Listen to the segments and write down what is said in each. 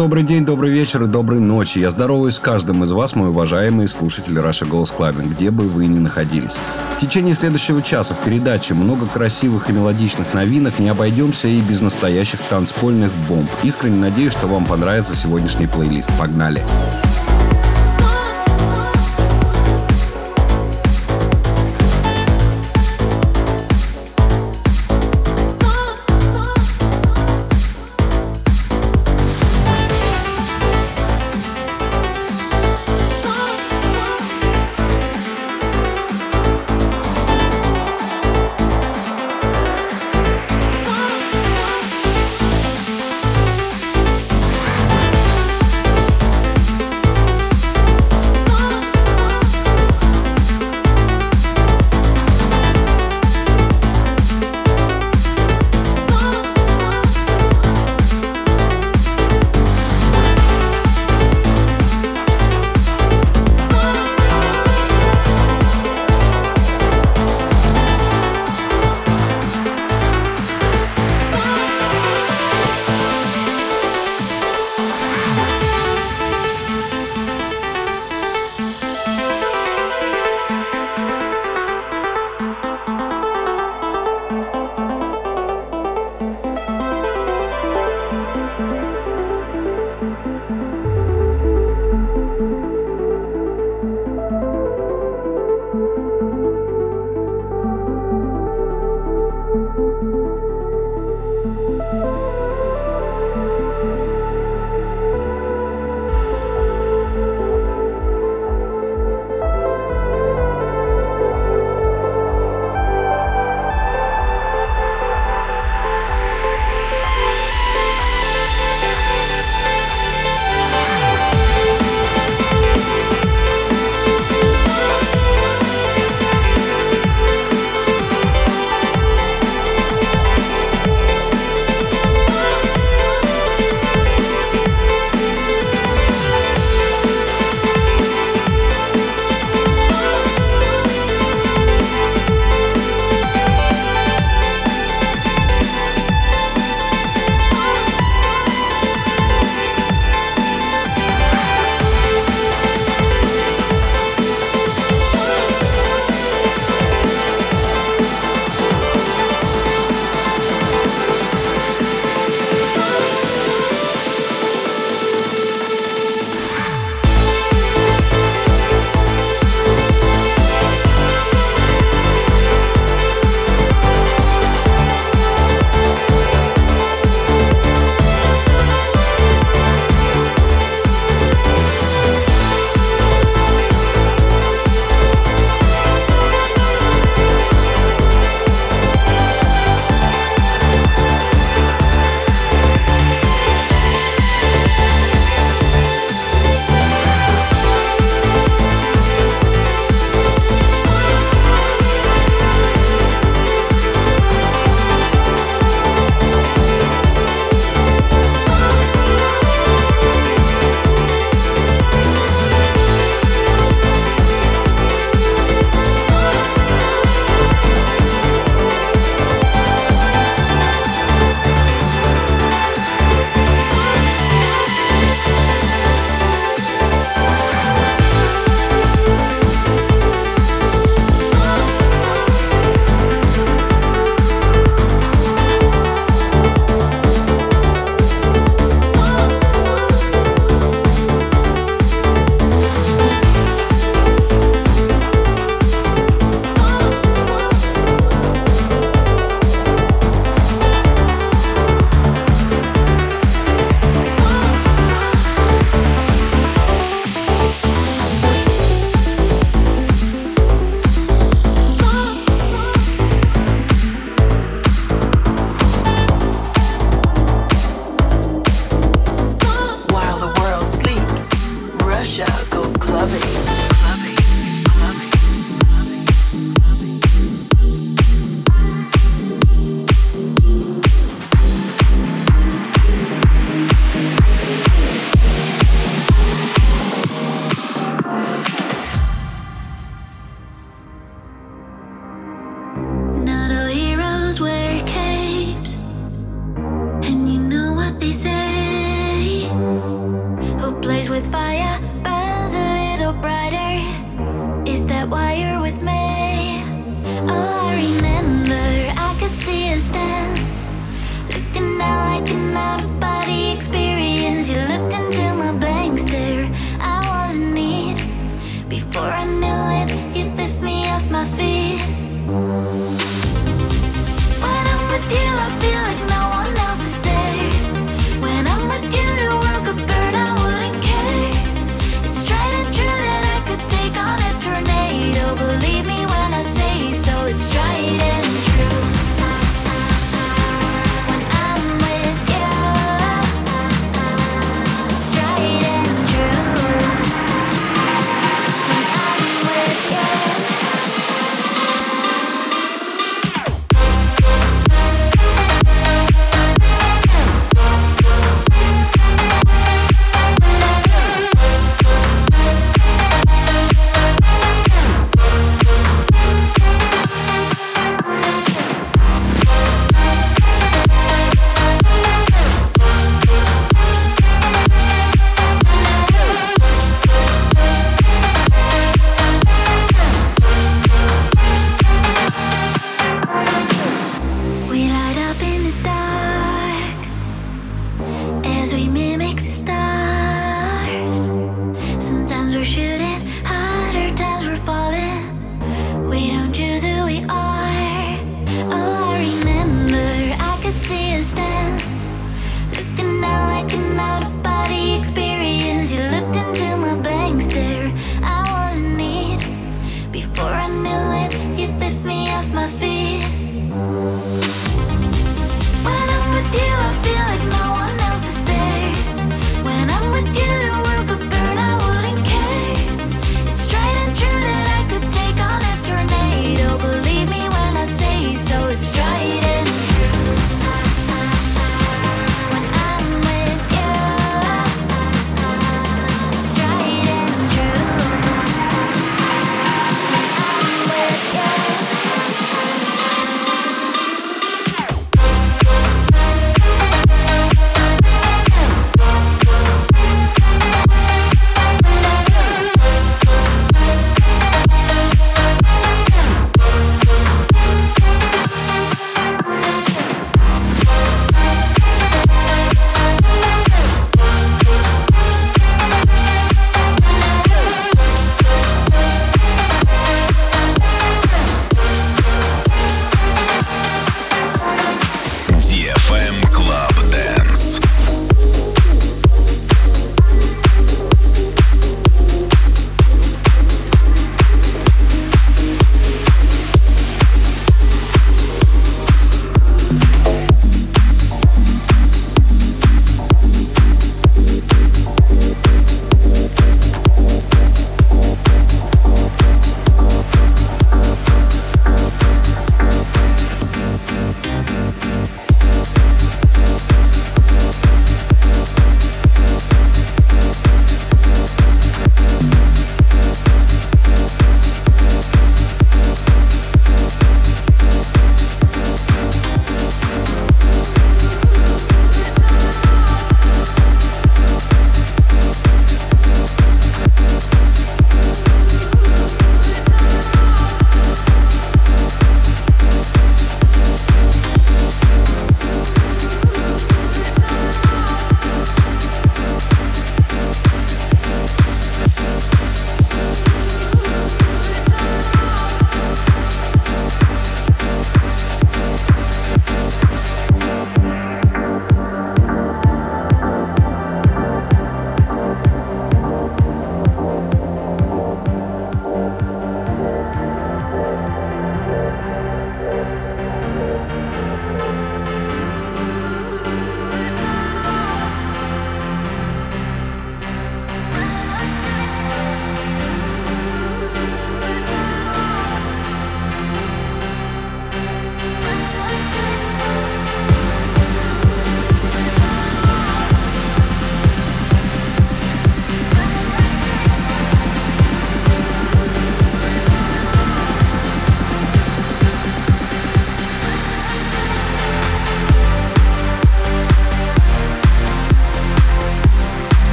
Добрый день, добрый вечер и доброй ночи. Я здороваюсь с каждым из вас, мой уважаемый слушатель Раша Голос Clubbing, где бы вы ни находились. В течение следующего часа в передаче много красивых и мелодичных новинок, не обойдемся и без настоящих танцпольных бомб. Искренне надеюсь, что вам понравится сегодняшний плейлист. Погнали! Погнали!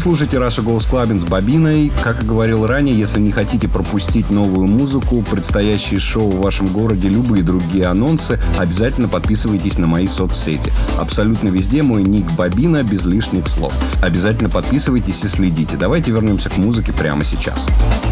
Слушаете Russia Goes Clubbing с Бобиной. Как и говорил ранее, если не хотите пропустить новую музыку, предстоящие шоу в вашем городе, любые другие анонсы, обязательно подписывайтесь на мои соцсети. Абсолютно везде мой ник Бобина без лишних слов. Обязательно подписывайтесь и следите. Давайте вернемся к музыке прямо сейчас. Сейчас.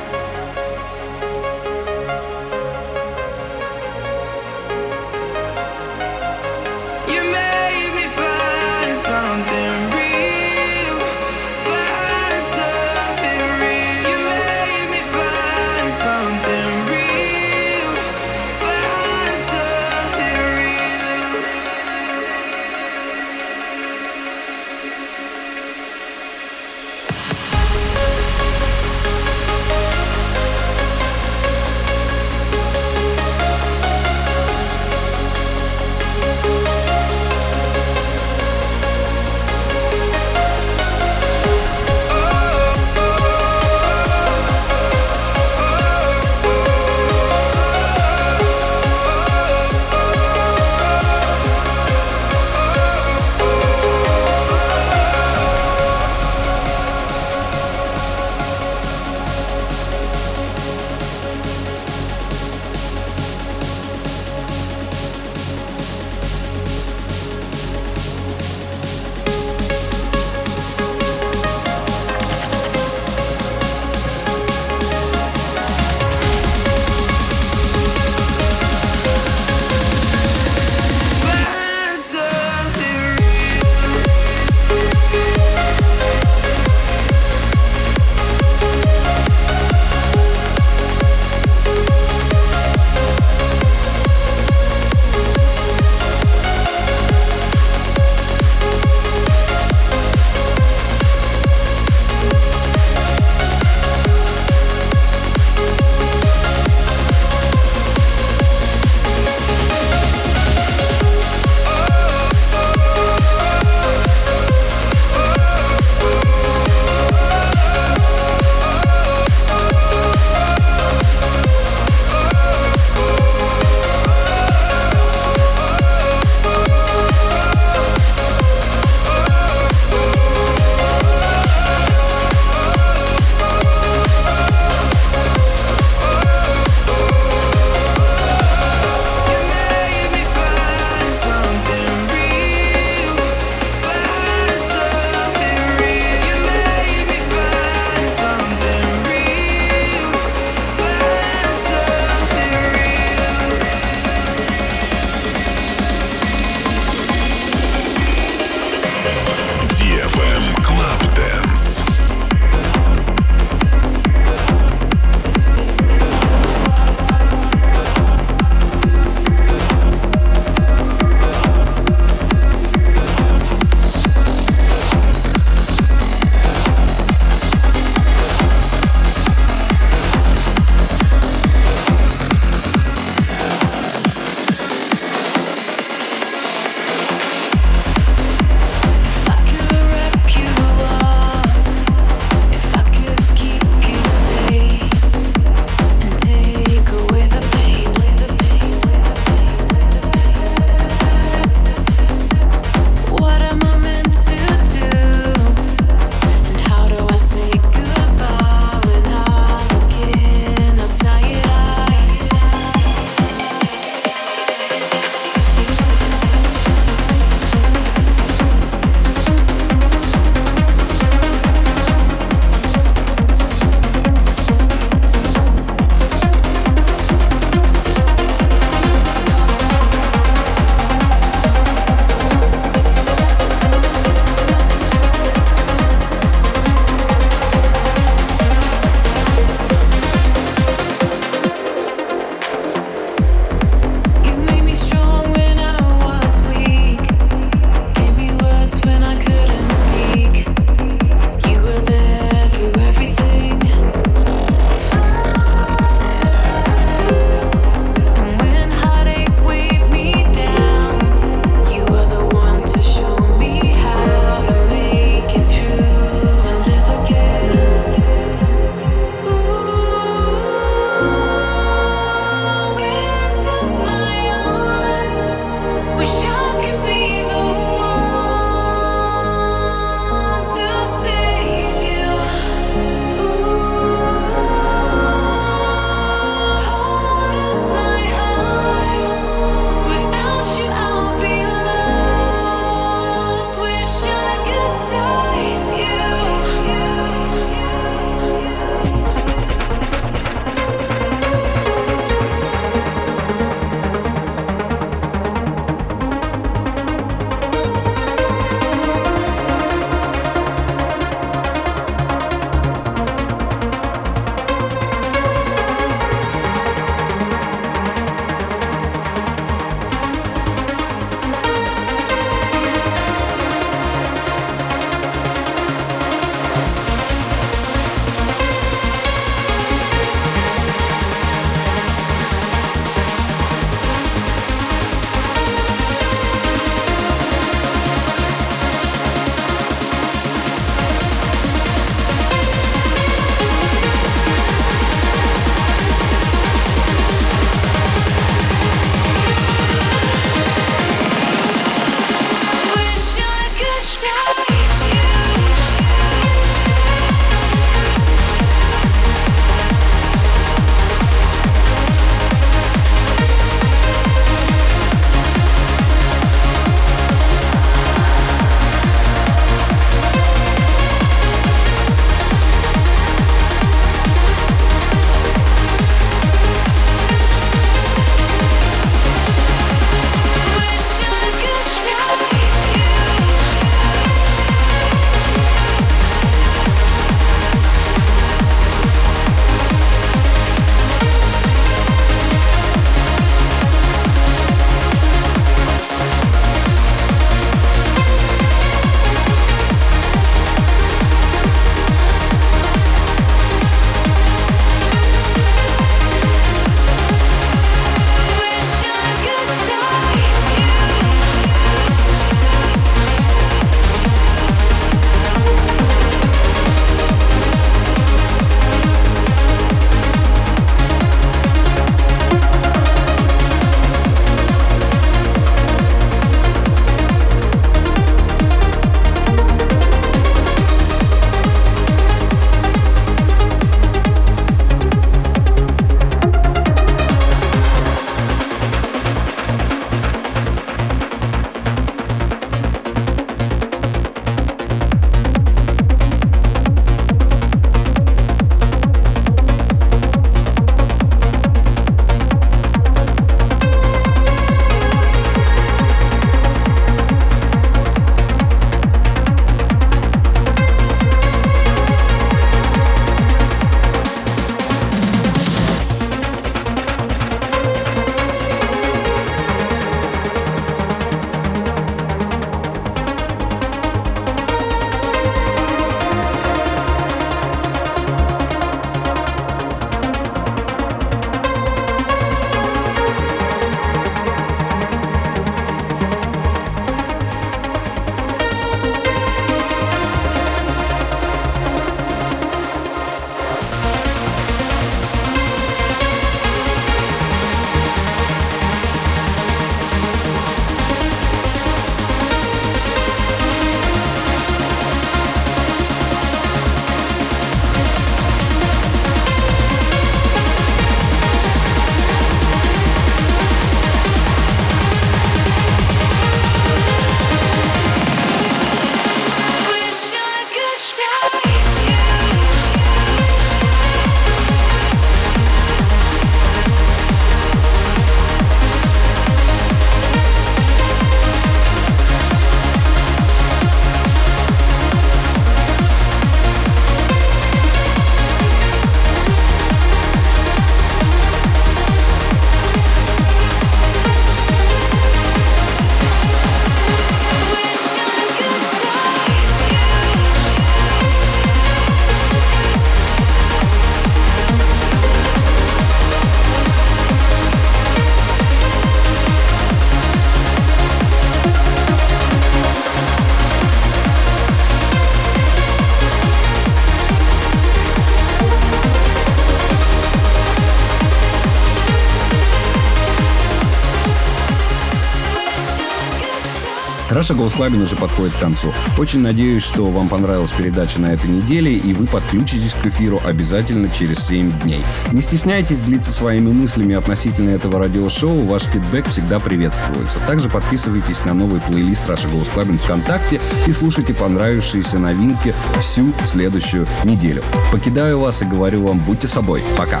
Russia Goes Clubbing уже подходит к концу. Очень надеюсь, что вам понравилась передача на этой неделе, и вы подключитесь к эфиру обязательно через 7 дней. Не стесняйтесь делиться своими мыслями относительно этого радиошоу, ваш фидбэк всегда приветствуется. Также подписывайтесь на новый плейлист Russia Goes Clubbing ВКонтакте и слушайте понравившиеся новинки всю следующую неделю. Покидаю вас и говорю вам, будьте собой. Пока.